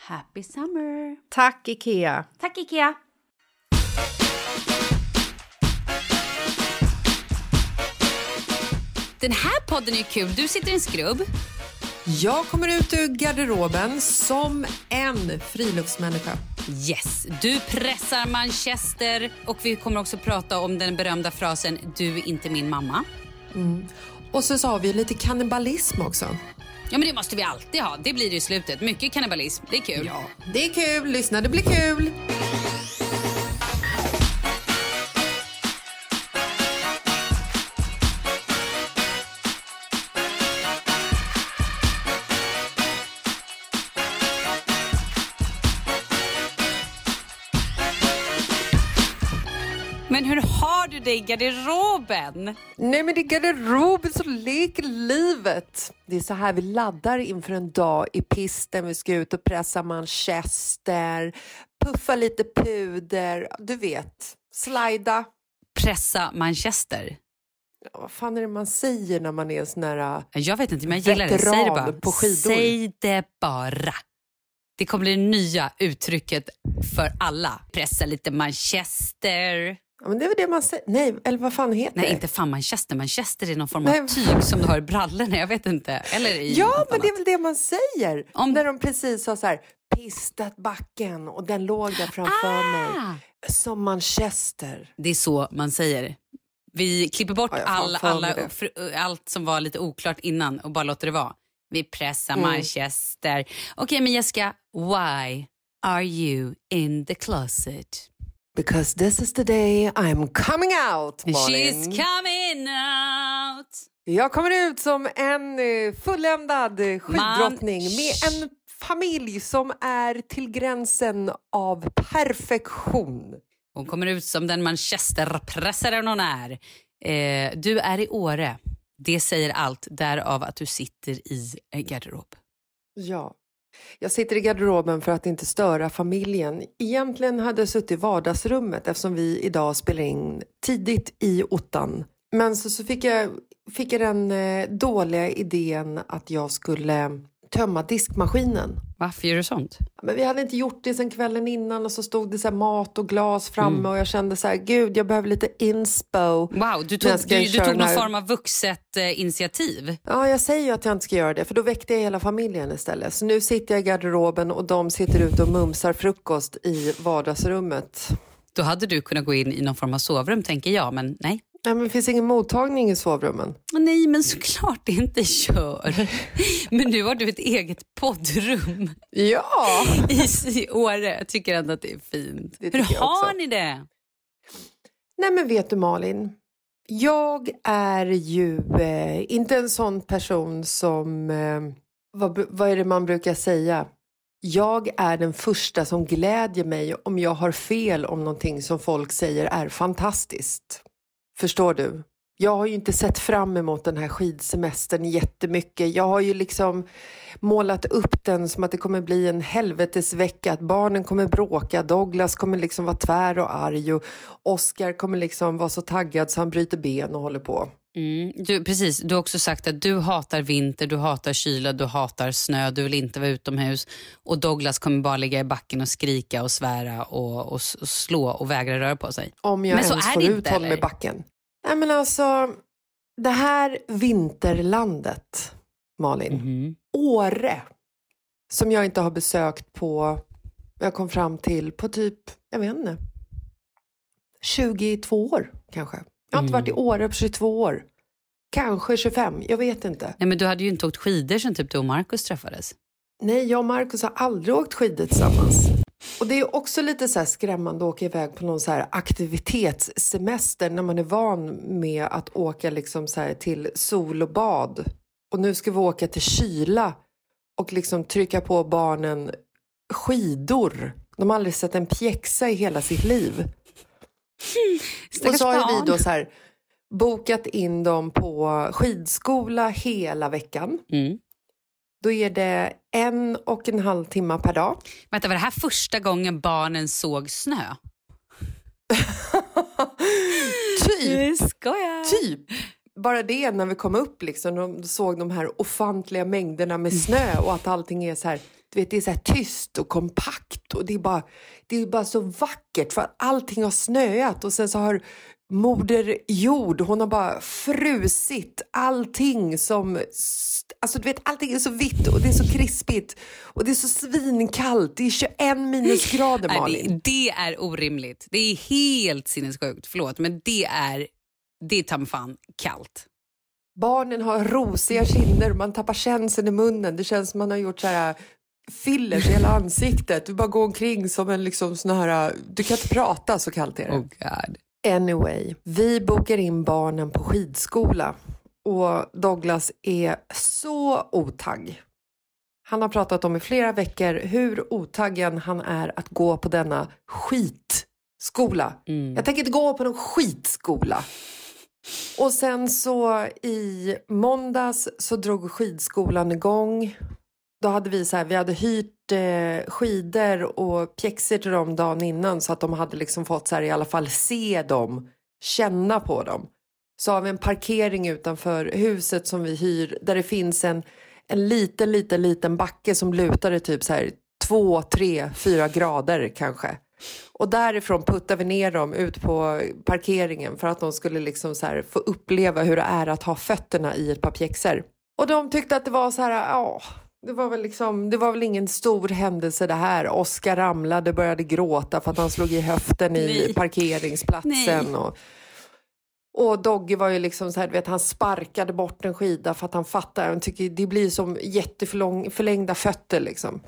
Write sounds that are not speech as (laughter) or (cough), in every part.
Happy summer! Tack, Ikea! Tack Ikea! Den här podden är kul. Du sitter i en skrubb. Jag kommer ut ur garderoben som en friluftsmänniska. Yes, du pressar Manchester och vi kommer också prata om den berömda frasen du är inte min mamma. Och så, så har vi lite kannibalism också. Ja men det måste vi alltid ha. Det blir det i slutet. Mycket kannibalism. Det är kul. Ja, det är kul. Lyssna, det blir kul. Det i garderoben? Nej, men i garderoben så leker livet. Det är så här vi laddar inför en dag i pisten. Vi ska ut och pressa manchester, puffa lite puder, du vet, slida. Pressa Manchester. Ja, vad fan är det man säger när man är sån här... Jag vet inte, men jag gillar det. Säg det bara. på skidor. Säg det bara. Det kommer bli det nya uttrycket för alla. Pressa lite Manchester. Ja, men det är väl det man säger. Nej, eller vad fan heter Nej, det? inte fan Manchester. Manchester är någon form Nej. av tyg som du har i brallorna. Jag vet inte. Eller i Ja, men det är väl det man säger. Om- När de precis har så här pistat backen och den låg där framför mig. Ah! Som Manchester. Det är så man säger. Vi klipper bort Ja, all, alla, mig allt som var lite oklart innan och bara låter det vara. Vi pressar Mm. Manchester. Okej, men Jessica, why? are you in the closet? Because this is the day I'm coming out, Malin. She's coming out. Jag kommer ut som en eh, fulländad eh, skiddrottning Man- med en familj som är till gränsen av perfektion. Hon kommer ut som den manchesterpressaren hon är. Eh, du är i Åre. Det säger allt, därav att du sitter i en garderob. Ja. Jag sitter i garderoben för att inte störa familjen. Egentligen hade jag suttit i vardagsrummet eftersom vi idag spelar in tidigt i ottan. Men så, så fick, jag, fick jag den eh, dåliga idén att jag skulle tömma diskmaskinen. Varför gör du sånt? Men vi hade inte gjort det sen kvällen innan och så stod det så mat och glas framme och jag kände så här, gud jag behöver lite inspo. Wow, du tog, du, du tog någon form av vuxet eh, initiativ. Ja, jag säger ju att jag inte ska göra det för då väckte jag hela familjen istället. Så nu sitter jag i garderoben och de sitter ute och mumsar frukost i vardagsrummet. Då hade du kunnat gå in i någon form av sovrum, tänker jag. Men nej. Nej, men det finns ingen mottagning i sovrummen. Nej, men såklart det inte gör. Men nu har du ett eget poddrum Ja! i, i Åre. Jag tycker ändå att det är fint. Det Hur har ni det? Nej men vet du Malin, jag är ju eh, inte en sån person som, eh, vad, vad är det man brukar säga? Jag är den första som glädjer mig om jag har fel om någonting som folk säger är fantastiskt. Förstår du? Jag har ju inte sett fram emot den här skidsemestern jättemycket. Jag har ju liksom målat upp den som att det kommer bli en helvetesvecka, att barnen kommer bråka, Douglas kommer liksom vara tvär och arg och Oscar kommer liksom vara så taggad så han bryter ben och håller på. Mm, du, precis, du har också sagt att du hatar vinter, du hatar kyla, du hatar snö, du vill inte vara utomhus. Och Douglas kommer bara ligga i backen och skrika och svära och, och, och slå och vägra röra på sig. Om jag Men så ens är får ut inte, honom i backen. Nej men alltså, det här vinterlandet, Malin, Mhm. Åre, som jag inte har besökt på, jag kom fram till på typ, jag vet inte, 22 år kanske. Jag har inte Mm. varit i Åre på 22 år. Kanske 25, jag vet inte. Nej, men du hade ju inte åkt skidor sen typ du och Markus träffades. Nej, jag och Markus har aldrig åkt skidor tillsammans. Och det är också lite så skrämmande att åka iväg på någon så här aktivitetssemester när man är van med att åka liksom så till sol och bad. Och nu ska vi åka till kyla och liksom trycka på barnen skidor. De har aldrig sett en pjäxa i hela sitt liv. (laughs) Och så har vi då så här bokat in dem på skidskola hela veckan. Mm. Då är det en och en halv timme per dag. Vänta, var det här första gången barnen såg snö? (laughs) typ, typ. Bara det när vi kom upp liksom, de såg de här ofantliga mängderna med snö och att allting är så här, du vet, det är så tyst och kompakt och det är bara, det är bara så vackert för att allting har snöat och sen så har Moder Jord, hon har bara frusit allting som, alltså du vet allting är så vitt och det är så krispigt och det är så svinkallt, det är 21 minusgrader Nej, Malin. det, det är orimligt. Det är helt sinnessjukt. Förlåt, men det är, det är ta mig fan kallt. Barnen har rosiga kinder, man tappar känseln i munnen. Det känns som man har gjort så här fillers i hela ansiktet. Du bara går omkring som en liksom sån här, du kan inte prata så kallt är det. Oh God. Anyway, vi bokar in barnen på skidskola och Douglas är så otagg. Han har pratat om i flera veckor hur otaggen han är att gå på denna skitskola. Mm. Jag tänker inte gå på någon skitskola. Och sen så i måndags så drog skidskolan igång. Då hade vi så här, vi hade hyrt eh, skidor och pjäxor till dem dagen innan så att de hade liksom fått så här, i alla fall se dem, känna på dem. Så har vi en parkering utanför huset som vi hyr där det finns en, en liten, liten, liten backe som lutar i typ så här två, tre, fyra grader kanske. Och därifrån puttar vi ner dem ut på parkeringen för att de skulle liksom så här få uppleva hur det är att ha fötterna i ett par pjäxor. Och de tyckte att det var så här, ja, det var väl liksom, det var väl ingen stor händelse det här. Oskar ramlade, började gråta för att han slog i höften i parkeringsplatsen. Nej. Och, och Dogge var ju liksom så här, vet, han sparkade bort en skida för att han fattar. Han tycker det blir som jätteförlängda fötter liksom.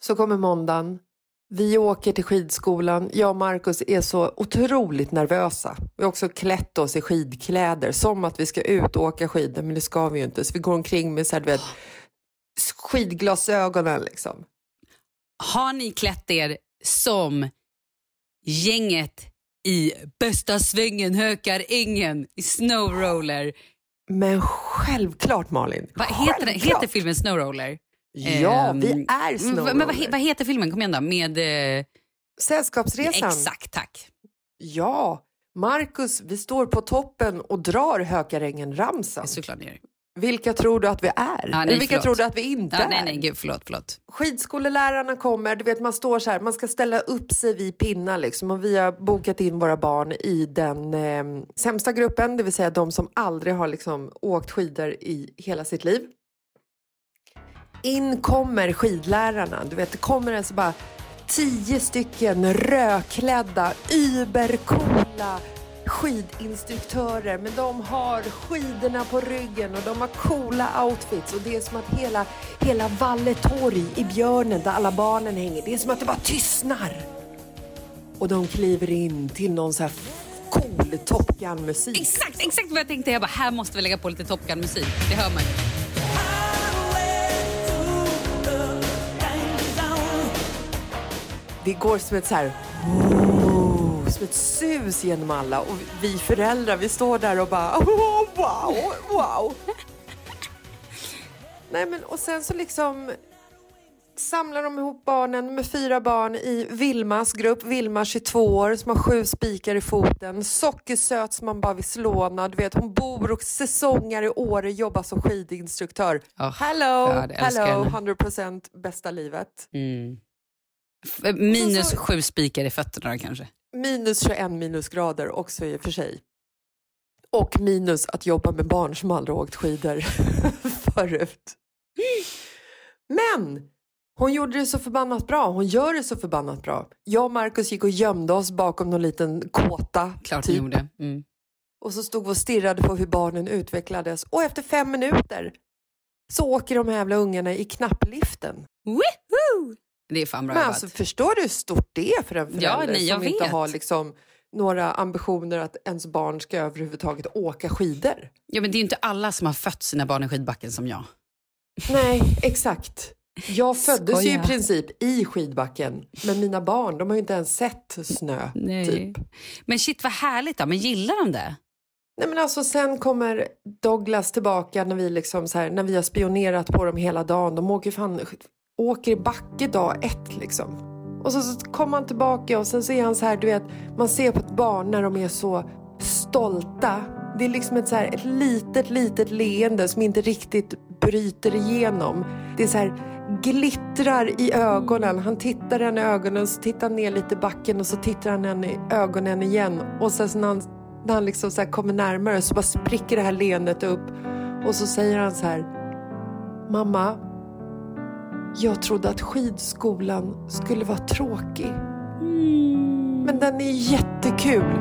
Så kommer måndagen. Vi åker till skidskolan. Jag och Markus är så otroligt nervösa. Vi har också klätt oss i skidkläder som att vi ska ut och åka skidor, men det ska vi ju inte. Så vi går omkring med så här, vet, skidglasögonen liksom. Har ni klätt er som gänget i bästa svängen hökar ängen i Snowroller? Men självklart Malin. Vad heter, heter filmen Snowroller? Ja, Ehm, vi är snowroller. Men vad, vad heter filmen? Kom igen då. Med... Eh, Sällskapsresan. exakt, tack. Ja, Marcus, vi står på toppen och drar Hökarängen-ramsan. Såklart ni gör. Vilka tror du att vi är? nej, Eller vilka förlåt. tror du att vi inte Ja, är? nej, nej, gud, förlåt, förlåt. Skidskolelärarna kommer, du vet man står så här, man ska ställa upp sig vid pinnar liksom och vi har bokat in våra barn i den eh, sämsta gruppen, det vill säga de som aldrig har liksom åkt skidor i hela sitt liv. In kommer skidlärarna, du vet det kommer alltså bara tio stycken rödklädda, übercoola skidinstruktörer men de har skidorna på ryggen och de har coola outfits och det är som att hela, hela Valletorg i Björnen där alla barnen hänger, det är som att det bara tystnar. Och de kliver in till någon så här cool Top Gun-musik. Exakt, exakt vad jag tänkte. Jag bara, här måste vi lägga på lite Top Gun-musik. Det hör man ju. Det går som ett så här oh, som ett sus genom alla och vi föräldrar vi står där och bara oh, wow, wow. (laughs) Nej men och sen så liksom samlar de ihop barnen med fyra barn i Vilmas grupp, Vilma 22 år som har sju spikar i foten, sockersöt som man bara vill slåna, du vet hon bor och säsongar i Åre, jobbar som skidinstruktör. Oh, Hello, hello, henne. 100% bästa livet. Mm. F- Minus så- sju spikar i fötterna kanske. Minus 21 minusgrader också i och för sig. Och minus att jobba med barn som aldrig åkt skidor (laughs) förut. Men hon gjorde det så förbannat bra. Hon gör det så förbannat bra. Jag och Markus gick och gömde oss bakom någon liten kåta. Klart typ. gjorde. Mm. Och så stod vi och stirrade på hur barnen utvecklades. Och efter fem minuter så åker de här jävla ungarna i knappliften. Woohoo! Det är fan bra Men jobbat. alltså, förstår du hur stort det är för en förälder Ja, nej, jag som inte vet. har liksom, några ambitioner att ens barn ska överhuvudtaget åka skidor? Ja, men det är ju inte alla som har fött sina barn i skidbacken som jag. Nej, exakt. Jag (laughs) föddes ju i Skoja. princip i skidbacken, men mina barn de har ju inte ens sett snö. Typ. Men shit vad härligt då. Men gillar de det? Nej, men alltså, sen kommer Douglas tillbaka när vi, liksom så här, när vi har spionerat på dem hela dagen. De åker, fan, åker i backe dag ett liksom. Och så, så kommer han tillbaka och sen så är han så här, du vet, man ser på ett barn när de är så stolta. Det är liksom ett, så här, ett litet, litet leende som inte riktigt bryter igenom. Det är så här, glittrar i ögonen. Han tittar henne i ögonen, så tittar han ner lite i backen och så tittar han henne i ögonen igen. Och sen så när han, när han liksom så här kommer närmare så bara spricker det här leendet upp. Och så säger han så här. Mamma, jag trodde att skidskolan skulle vara tråkig. Men den är jättekul.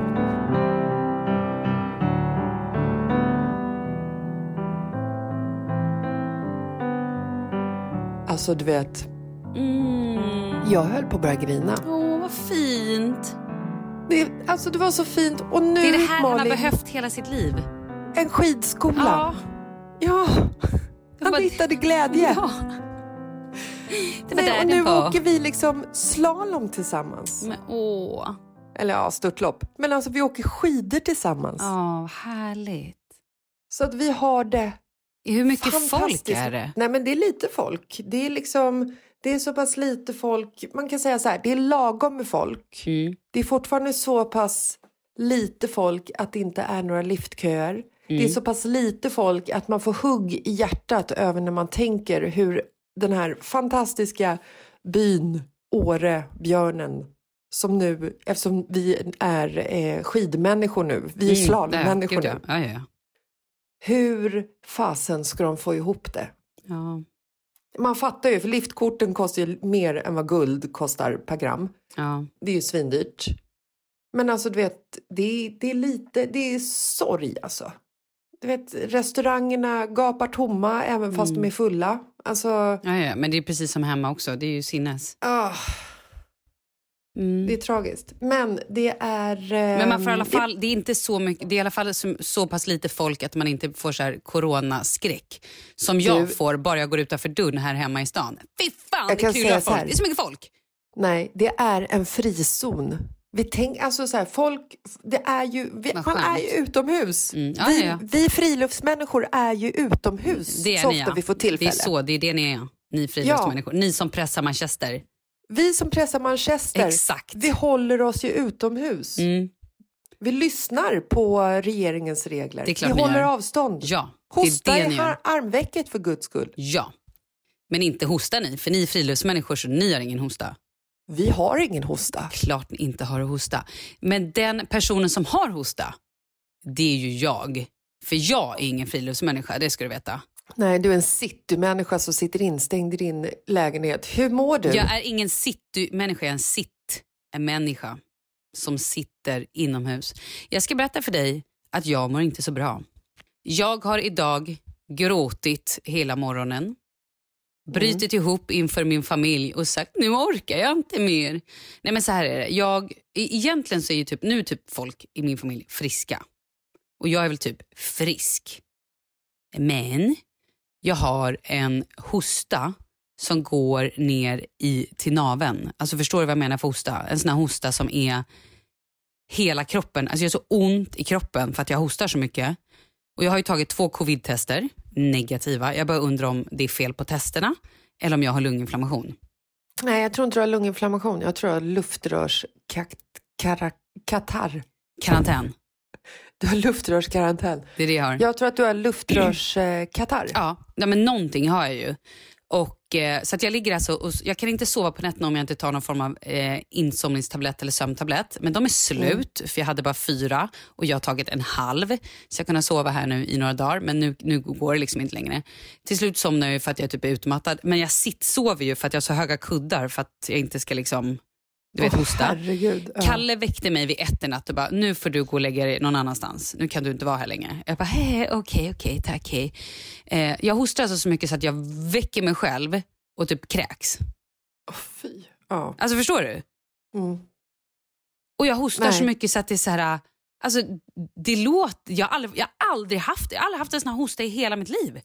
Alltså du vet, jag höll på att börja grina. Åh, vad fint. Det, alltså det var så fint. Och nu Det är det här han har Malin, behövt hela sitt liv. en skidskola. Ja. Ja, han bara- hittade glädje. ja. Det var Nej, där och nu var. åker vi liksom slalom tillsammans. Men, åh, Eller ja, störtlopp. Men alltså vi åker skidor tillsammans. ja, härligt. Så att vi har det Hur mycket folk fantastiskt. är det? Nej men det är lite folk. Det är liksom, det är så pass lite folk. Man kan säga så här, det är lagom med folk. Mm. Det är fortfarande så pass lite folk att det inte är några liftköer. Det är så pass lite folk att man får hugg i hjärtat över när man tänker hur den här fantastiska byn Åre, Björnen, som nu, eftersom vi är eh, skidmänniskor nu, vi är slalommänniskor Mm, nu. Ja, ja, ja. Hur fasen ska de få ihop det? ja. Man fattar ju, för liftkorten kostar ju mer än vad guld kostar per gram. ja. Det är ju svindyrt. Men alltså du vet, det det är lite, det är sorg alltså. Du vet, restaurangerna gapar tomma även fast Mm. de är fulla. Alltså, Ja, ja, men det är precis som hemma också. Det är ju sinnes. ah, Mm. det är tragiskt. Men det är... Men man får i alla fall, det är inte så mycket, det är i alla fall så, så pass lite folk att man inte får så här coronaskräck. Som jag Du- får bara jag går utanför dörren här hemma i stan. Fy fan, Jag det säga så folk. Det är så mycket folk. Nej, det är en frizon. Vi tänk, alltså så här, folk, det är ju, vi, man är ju utomhus. Mm, ja, vi, ja, vi friluftsmänniskor är ju utomhus Det är så ni, ofta ja. vi får tillfälle. Det är så, det är det ni är. Ni friluftsmänniskor. Ni som pressar manchester. Vi som pressar manchester, Exakt. vi håller oss ju utomhus. Mm. Vi lyssnar på regeringens regler. Vi håller gör. avstånd. Ja, Hosta i armvecket för guds skull. Ja. Men inte hostar ni, för ni är friluftsmänniskor så ni har ingen hosta. Vi har ingen hosta. Klart ni inte har hosta. Men den personen som har hosta, det är ju jag. För jag är ingen friluftsmänniska, det ska du veta. Nej, du är en citymänniska som sitter instängd i din lägenhet. Hur mår du? Jag är ingen city-människa, jag är en sitt-människa som sitter inomhus. Jag ska berätta för dig att jag mår inte så bra. Jag har idag gråtit hela morgonen. Mm. Brutit ihop inför min familj och sagt nu orkar jag inte mer. Nej men så här är det. Jag, e-, egentligen så är ju typ, nu är typ folk i min familj friska. Och jag är väl typ frisk. Men jag har en hosta som går ner i, till naven. Alltså förstår du vad jag menar för hosta? En sån här hosta som är hela kroppen. Alltså jag har så ont i kroppen för att jag hostar så mycket. Och jag har ju tagit två covid-tester, negativa. Jag bara undrar om det är fel på testerna eller om jag har lunginflammation. Nej, jag tror inte du har lunginflammation. Jag tror du har luftrörskatarr. Karantän, Du har luftrörskarantän. det är det jag har. Jag tror att du har luftrörskatarr. Ja men någonting har jag ju. Och, eh, så att jag ligger alltså och jag kan inte sova på nätterna om jag inte tar någon form av eh, insomningstablett eller sömntablett. Men de är slut för jag hade bara fyra och jag har tagit en halv. Så jag kunde sova här nu i några dagar men nu, nu går det liksom inte längre. Till slut somnar jag för att jag är typ utmattad. Men jag sittsover ju för att jag har så höga kuddar för att jag inte ska liksom, du vet hosta. Herregud. Ja. Kalle väckte mig vid ett i natt och bara, nu får du gå och lägga dig någon annanstans. Nu kan du inte vara här längre. Jag bara, hej, okej, okej, tack, hej. Eh, jag hostar alltså så mycket så att jag väcker mig själv och typ kräks. Åh, fy. Ja. Alltså förstår du? Mm. Och jag hostar Nej. så mycket så att det är så här, alltså det låter, jag har aldrig, jag har aldrig haft, jag har aldrig haft en sån här hosta i hela mitt liv.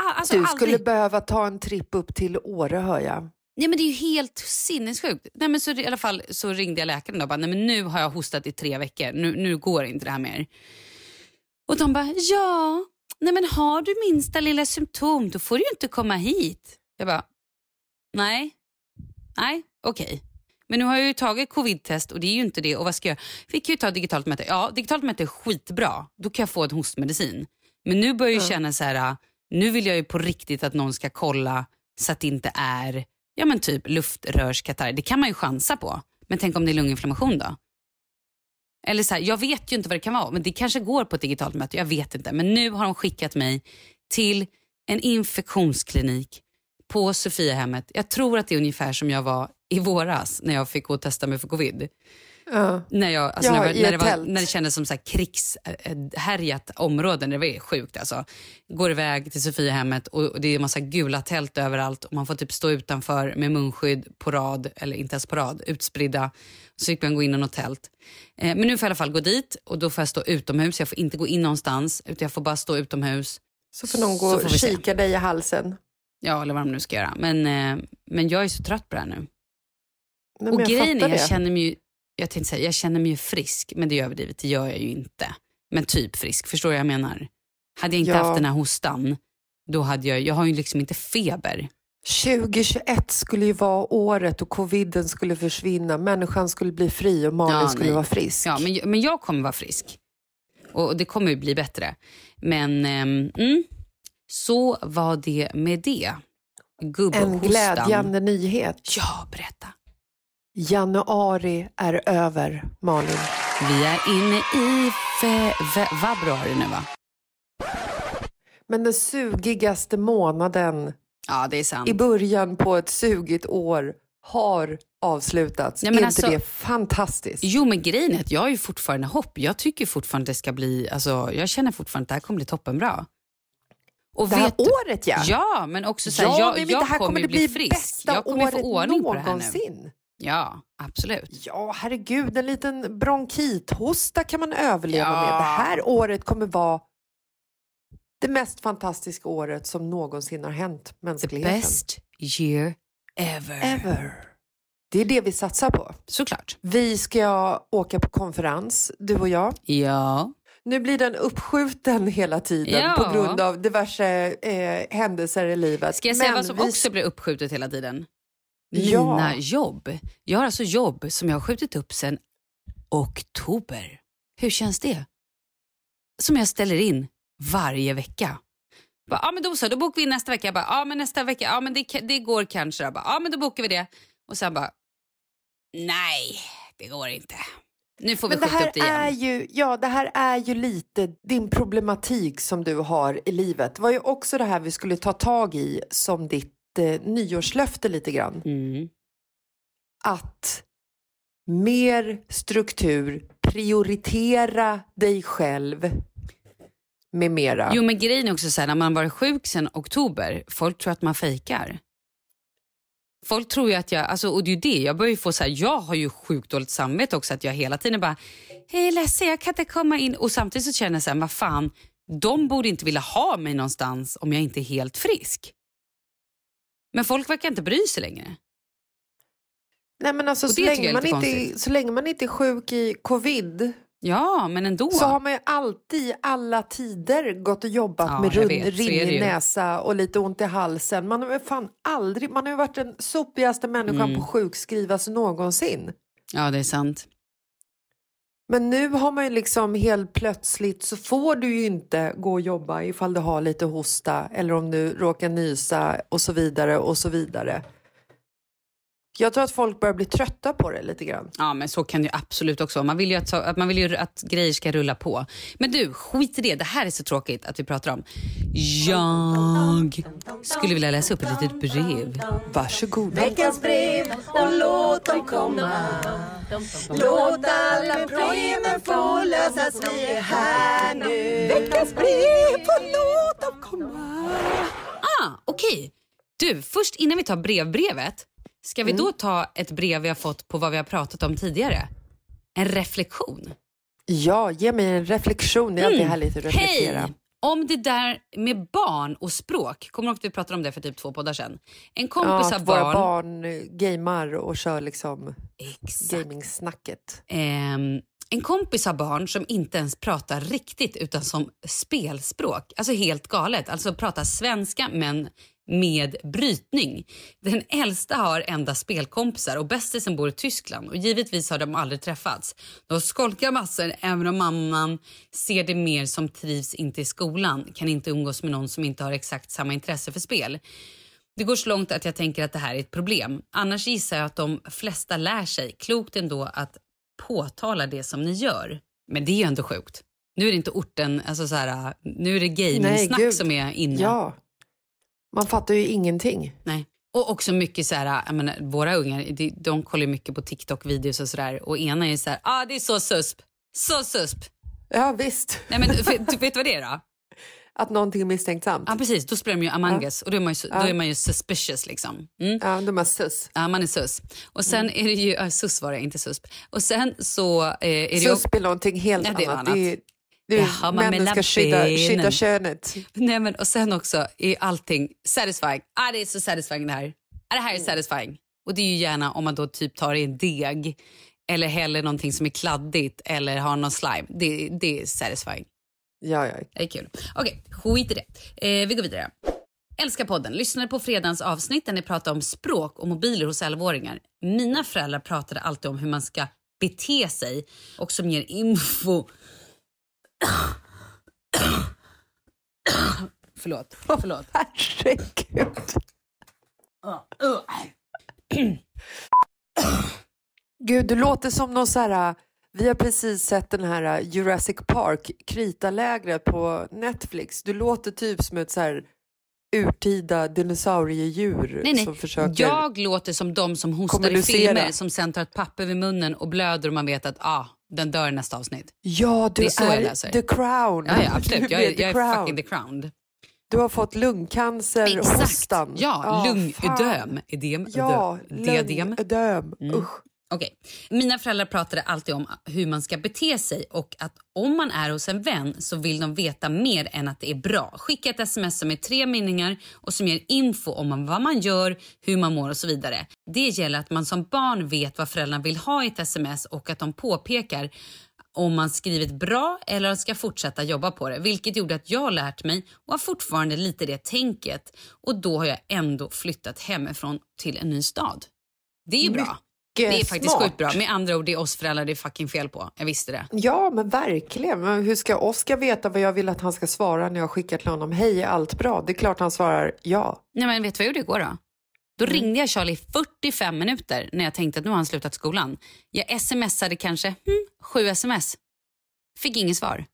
Ah, Alltså Du aldrig. skulle behöva ta en tripp upp till Åre, hör jag. Ja, men det är ju helt sinnessjukt. Nej, men så, I alla fall så ringde jag läkaren och bara, nej, men nu har jag hostat i tre veckor. Nu, nu går inte det här mer. Och de bara, ja, nej, men har du minsta lilla symptom då får du ju inte komma hit. Jag bara, nej, nej, okej. Men nu har jag ju tagit covid-test och det är ju inte det. Och vad ska jag kan ju ta digitalt möte. Ja, digitalt möte är skitbra. Då kan jag få en hostmedicin. Men nu börjar jag ju känna så här, nu vill jag ju på riktigt att någon ska kolla så att det inte är ja men typ luftrörskatarr. Det kan man ju chansa på. Men tänk om det är lunginflammation då? Eller så här, jag vet ju inte vad det kan vara, men det kanske går på ett digitalt möte. Jag vet inte. Men nu har de skickat mig till en infektionsklinik på Sofiahemmet. Jag tror att det är ungefär som jag var i våras när jag fick gå och testa mig för covid. Ja. När, jag, alltså Ja, när, jag, när, det var, när det kändes som så här krigshärjat område. Det var sjukt alltså. Går iväg till Sofiahemmet och det är en massa gula tält överallt och man får typ stå utanför med munskydd på rad, eller inte ens på rad, utspridda. Så fick man gå in i något tält. Eh, men nu får jag i alla fall gå dit och då får jag stå utomhus. Jag får inte gå in någonstans utan jag får bara stå utomhus. Så får någon gå och vi se. kika dig i halsen. Ja, eller vad de nu ska göra. Men, eh, men jag är så trött på det här nu. Nej, och grejen är, jag det. känner mig ju, jag tänkte säga, jag känner mig ju frisk, men det är överdrivet, det gör jag ju inte. Men typ frisk, förstår du vad jag menar? Hade jag inte Ja. haft den här hostan, då hade jag, jag har ju liksom inte feber. 2021 skulle ju vara året och coviden skulle försvinna. Människan skulle bli fri och Malin Ja, skulle nej. vara frisk. Ja, men, men jag kommer vara frisk. Och det kommer ju bli bättre. Men ehm, mm, så var det med det. Gubbhostan. en glädjande nyhet. Ja, berätta. Januari är över, Malin. Vi är inne i fe, fe, februari nu va? Men den sugigaste månaden Ja, det är sant. i början på ett sugigt år har avslutats. Men är alltså- inte det fantastiskt? Jo, men grejen är att jag har ju fortfarande hopp. Jag tycker fortfarande det ska bli, alltså, jag känner fortfarande att det här kommer bli toppenbra. Och det här året ja! Ja, men också så här, ja, jag, jag det här kommer ju det bli frisk. bästa Jag kommer året få ordning på det här nu. Ja, absolut. Ja, herregud, en liten bronkithosta kan man överleva Ja. med. Det här året kommer vara det mest fantastiska året som någonsin har hänt The mänskligheten. best year ever. ever. Det är det vi satsar på. Såklart. Vi ska åka på konferens, du och jag. Ja. Nu blir den uppskjuten hela tiden Ja. på grund av diverse eh, händelser i livet. Ska jag säga Men vad som vi- också blir uppskjutet hela tiden? Ja. Mina jobb. Jag har alltså jobb som jag har skjutit upp sedan oktober. Hur känns det? Som jag ställer in varje vecka. Ja men då så, då bokar vi in nästa vecka. Jag bara, ja men nästa vecka, ja men det, det går kanske. Jag bara, ja men då bokar vi det. Och sen bara, nej det går inte. Nu får vi Men det skjuta här, upp det igen. är ju, ja, det här är ju lite din problematik som du har i livet. Det var ju också det här vi skulle ta tag i som ditt eh, nyårslöfte lite grann. Mm. Att mer struktur, prioritera dig själv med mera. Jo men grejen är också så här, när man varit sjuk sedan oktober, folk tror att man fejkar. Folk tror ju att jag, alltså, och det är ju det, jag börjar ju få så här, jag har ju sjukt dåligt samvete också att jag hela tiden bara, hej ledsen jag kan inte komma in och samtidigt så känner jag så här, vad fan, de borde inte vilja ha mig någonstans om jag inte är helt frisk. Men folk verkar inte bry sig längre. Nej, men alltså, så, länge man inte, så länge man inte är sjuk i covid Ja, men ändå. så har man ju alltid i alla tider gått och jobbat Ja, med jag run, vet, så är det ringig näsa och lite ont i halsen. Man har fan aldrig, man har ju varit den sopigaste människan Mm. på sjukskrivas någonsin. Ja, det är sant. Men nu har man ju liksom helt plötsligt så får du ju inte gå och jobba ifall du har lite hosta eller om du råkar nysa och så vidare och så vidare. Jag tror att folk börjar bli trötta på det lite grann. Ja, men så kan det ju absolut också. Man vill ju att, att, man vill ju att grejer ska rulla på. Men du, skit i det. Det här är så tråkigt att vi pratar om. Jag skulle vilja läsa upp ett litet brev. Varsågod. Veckans brev och låt dem komma Låt alla problemen få lösas, vi är här nu Veckans brev och låt dem komma Ah, okej. Du, först innan vi tar brevbrevet, ska vi då ta ett brev vi har fått på vad vi har pratat om tidigare? En reflektion. Ja, ge mig en reflektion. Det är alltid härligt att reflektera. Mm. Hej! Om det där med barn och språk, kommer du ihåg att vi pratade om det för typ två poddar sedan? En kompis Ja, har att våra barn... barn eh, gamar och kör liksom Exakt. gamingsnacket. Ehm, en kompis har barn som inte ens pratar riktigt utan som spelspråk. Alltså helt galet. Alltså pratar svenska men med brytning. Den äldsta har enda spelkompisar och bästisen bor i Tyskland och givetvis har de aldrig träffats. De skolkar massor även om mamman ser det mer som trivs inte i skolan, kan inte umgås med någon som inte har exakt samma intresse för spel. Det går så långt att jag tänker att det här är ett problem. Annars gissar jag att de flesta lär sig, klokt ändå, att påtala det som ni gör. Men det är ju ändå sjukt. Nu är det inte orten, alltså så här, nu är det gaming-snack som är inne. Ja, man fattar ju ingenting. Nej. Och också mycket så här, menar, våra ungar, de, de kollar mycket på TikTok-videos och sådär. Och ena är så här, ah det är så susp, så susp. Ja, visst. Nej men för, (laughs) du vet vad det är då? Att någonting är misstänksamt. Ja precis, då spelar de ju Among us och då är man ju, då Ja. är man ju suspicious liksom. Mm. Ja, de är sus. Ja, man är sus. Och sen Mm. är det ju, äh, sus var det, inte susp. Och sen så eh, är det Susp är någonting helt är annat. annat. Det är, har man männen ska skydda, skydda könet. Nej, men, och sen också är allting satisfying. Ah, det är så satisfying det här. Ah, det här är Mm. satisfying. Och det är ju gärna om man då typ tar i en deg eller häller någonting som är kladdigt eller har någon slime. Det, det är satisfying. Ja, ja. Det är kul. Okej, skit i det. Eh, vi går vidare. Älskar podden. Lyssnade på fredagens avsnitt där ni pratade om språk och mobiler hos 11-åringar. Mina föräldrar pratade alltid om hur man ska bete sig och som ger info. Förlåt, förlåt. Herregud. Gud, du låter som någon så här... Vi har precis sett den här Jurassic Park, kritalägret på Netflix. Du låter typ som ett så här urtida dinosauriedjur Nej, nej. som försöker... Jag låter som de som hostar i filmer som sen tar ett papper vid munnen och blöder och man vet att ah, den dör i nästa avsnitt. Ja, du Det är så jag är läser. the crown. Ja, ja absolut. Jag är, the jag är crown. fucking the crowned. Du har fått lungcancer, Exakt. hostan. Ja, fan. lungödem. Edem. Ja, diadem. lungödem. Mm. Usch. Okej. Mina föräldrar pratade alltid om hur man ska bete sig och att om man är hos en vän så vill de veta mer än att det är bra. Skicka ett sms som är tre meningar och som ger info om vad man gör, hur man mår och så vidare. Det gäller att man som barn vet vad föräldrarna vill ha i ett sms och att de påpekar om man skrivit bra eller ska fortsätta jobba på det. Vilket gjorde att jag lärt mig och har fortfarande lite det tänket. Och då har jag ändå flyttat hemifrån till en ny stad. Det är ju bra. Det är faktiskt smart. sjukt bra. Med andra ord, det är oss föräldrar det är fucking fel på. Jag visste det. Ja, men verkligen. Men hur ska Oskar veta vad jag vill att han ska svara när jag skickar till honom? Hej, är allt bra? Det är klart han svarar ja. Nej, men vet du vad jag gjorde igår då? Då ringde jag Charlie i 45 minuter när jag tänkte att nu har han slutat skolan. Jag smsade kanske hmm, sju sms. Fick inget svar.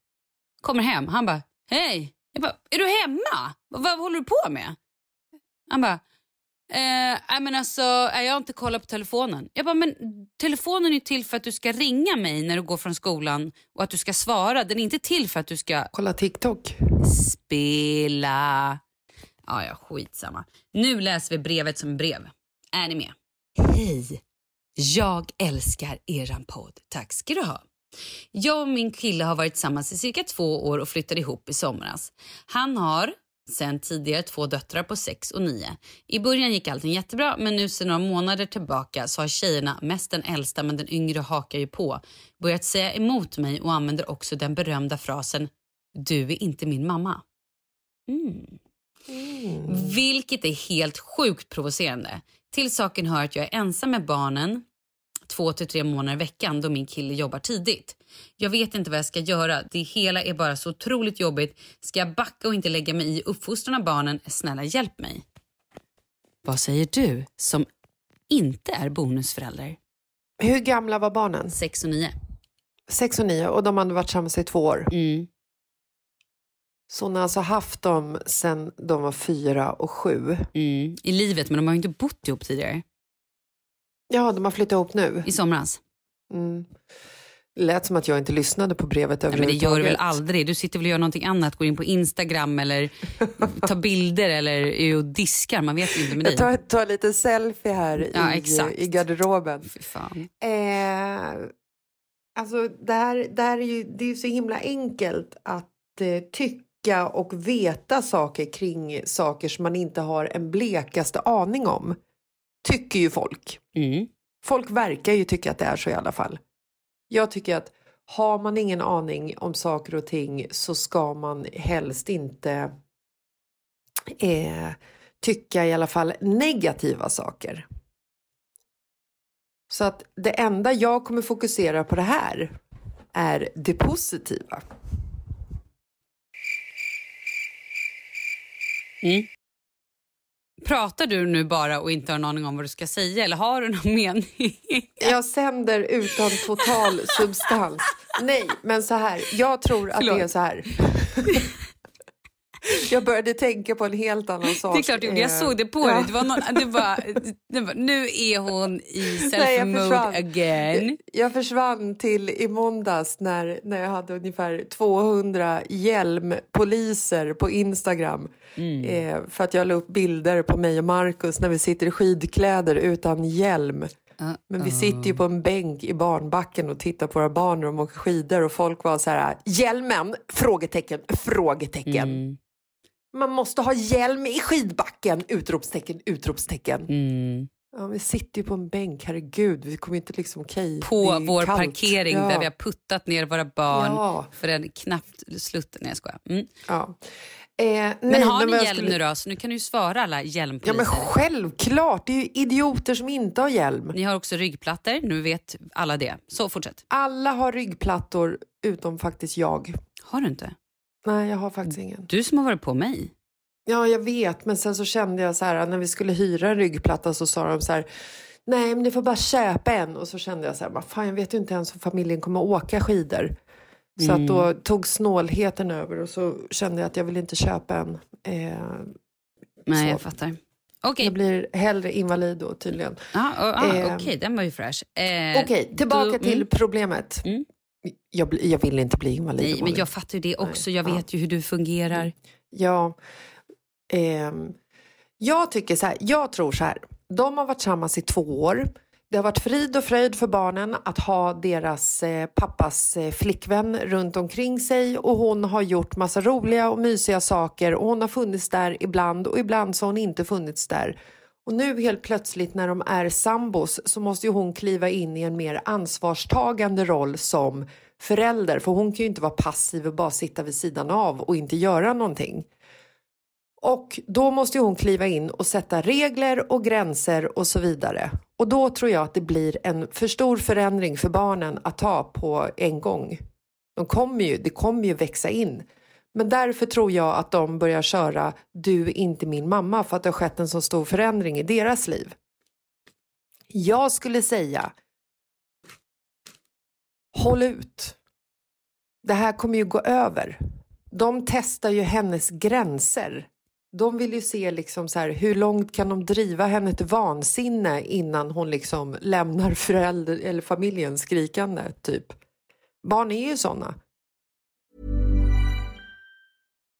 Kommer hem. Han bara, hej. Jag bara, är du hemma? Vad, vad håller du på med? Han bara, eh, men alltså, jag har inte kollat på telefonen. Jag bara, men telefonen är till för att du ska ringa mig när du går från skolan och att du ska svara. Den är inte till för att du ska Kolla TikTok. Spela. Ja, ja, skitsamma. Nu läser vi brevet som brev. Är ni med? Hej! Jag älskar eran podd. Tack ska du ha. Jag och min kille har varit tillsammans i cirka två år och flyttade ihop i somras. Han har sen tidigare två döttrar på sex och nio. I början gick allting jättebra men nu sedan några månader tillbaka så har tjejerna, mest den äldsta men den yngre hakar ju på, börjat säga emot mig och använder också den berömda frasen “du är inte min mamma”. Mm. Vilket är helt sjukt provocerande. Till saken hör att jag är ensam med barnen två till tre månader i veckan då min kille jobbar tidigt. Jag vet inte vad jag ska göra. Det hela är bara så otroligt jobbigt. Ska jag backa och inte lägga mig i uppfostran av barnen? Snälla hjälp mig. Vad säger du som inte är bonusförälder? Hur gamla var barnen? Sex och nio. Sex och nio och de hade varit tillsammans i två år. Mm. Så hon har alltså haft dem sen de var fyra och sju. Mm. I livet, men de har ju inte bott ihop tidigare. Ja, de har flyttat ihop nu. I somras. Mm. Lät som att jag inte lyssnade på brevet Nej, men det överhuvudtaget. gör du väl aldrig? Du sitter väl och gör någonting annat, går in på Instagram eller (laughs) tar bilder eller är och diskar. Man vet inte med dig. Jag tar, tar lite selfie här Ja, i, exakt. i garderoben. Fy fan. Eh, alltså, det här, det här är ju det är ju så himla enkelt att eh, tycka och veta saker kring saker som man inte har en blekaste aning om. Tycker ju folk. Mm. Folk verkar ju tycka att det är så i alla fall. Jag tycker att har man ingen aning om saker och ting så ska man helst inte eh, tycka i alla fall negativa saker. Så att det enda jag kommer fokusera på det här är det positiva. Mm. Pratar du nu bara och inte har en aning om vad du ska säga eller har du någon (laughs) mening? Jag sänder utan total substans. Nej, men så här. Jag tror att det är Förlåt. så här. (laughs) Jag började tänka på en helt annan sak. Det är klart du gjorde. Jag Eh, såg det på dig. Det var någon, det var, det var, nu är hon i (laughs) self-mode again. Jag försvann till i måndags när, när jag hade ungefär 200 hjälmpoliser på Instagram. Mm. Eh, för att jag la upp bilder på mig och Markus när vi sitter i skidkläder utan hjälm. Men vi sitter ju på en bänk i barnbacken och tittar på våra barn när de åker skidor och folk var så här, hjälmen? Frågetecken, frågetecken. Mm. Man måste ha hjälm i skidbacken! Utropstecken, utropstecken. Mm. Ja, vi sitter ju på en bänk, herregud. Vi kommer inte liksom, okej. På vår kallt. parkering ja. där vi har puttat ner våra barn Ja. för en knappt slutt. Nej jag skojar. Mm. Ja. Eh, nej, Men har ni hjälm skulle- nu då? Så nu kan du ju svara alla Ja hjälmpoliser. men självklart, det är ju idioter som inte har hjälm. Ni har också ryggplattor, nu vet alla det. Så fortsätt. Alla har ryggplattor utom faktiskt jag. Har du inte? Nej, jag har faktiskt ingen. Du som har varit på mig. Ja, jag vet, men sen så kände jag så här när vi skulle hyra en ryggplatta så sa de så här Nej, men ni får bara köpa en. Och så kände jag så här, "Vad fan, jag vet ju inte ens om familjen kommer att åka skidor. Så att då tog snålheten över och så kände jag att jag vill inte köpa en. Eh, Nej, så. jag fattar. Okej, Jag blir hellre invalid då tydligen. ja, ja, Ehm, okej, den var ju fräsch. Eh, Okej, tillbaka du- till mm. problemet. Mm. Jag, bli- jag vill inte bli invalid. Nej, men jag fattar ju det också. Jag Nej, vet ju hur du fungerar. Ja. Ehm, jag tycker så här, jag tror så här. De har varit tillsammans i två år. Det har varit frid och fröjd för barnen att ha deras eh, pappas eh, flickvän runt omkring sig och hon har gjort massa roliga och mysiga saker och hon har funnits där ibland och ibland så har hon inte funnits där. Och nu helt plötsligt när de är sambos så måste ju hon kliva in i en mer ansvarstagande roll som förälder för hon kan ju inte vara passiv och bara sitta vid sidan av och inte göra någonting. Och då måste ju hon kliva in och sätta regler och gränser och så vidare. Och då tror jag att det blir en för stor förändring för barnen att ta på en gång. De kommer ju, det kommer ju växa in. Men därför tror jag att de börjar köra du är inte min mamma för att det har skett en så stor förändring i deras liv. Jag skulle säga håll ut. Det här kommer ju gå över. De testar ju hennes gränser. De vill ju se liksom så här, hur långt kan de driva henne till vansinne innan hon liksom lämnar förälder eller familjen skrikande, typ. Barn är ju såna.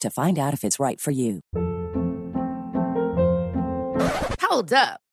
to find out if it's right for you. Hold up.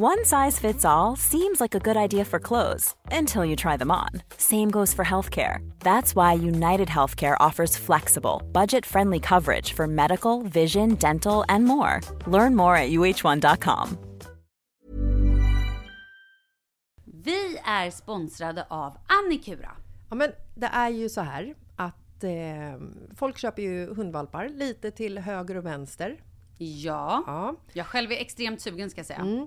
One size fits all seems like a good idea for clothes until you try them on. Same goes for healthcare. That's why United Healthcare offers flexible, budget friendly coverage for medical, vision, dental, and more. Learn more at uh1.com. Vi är sponsrade av Annikura. Ja, men det är ju så här att eh, folk köper ju hundvalpar lite till höger och vänster. Ja, Ja. jag själv är extremt sugen ska jag säga. Mm.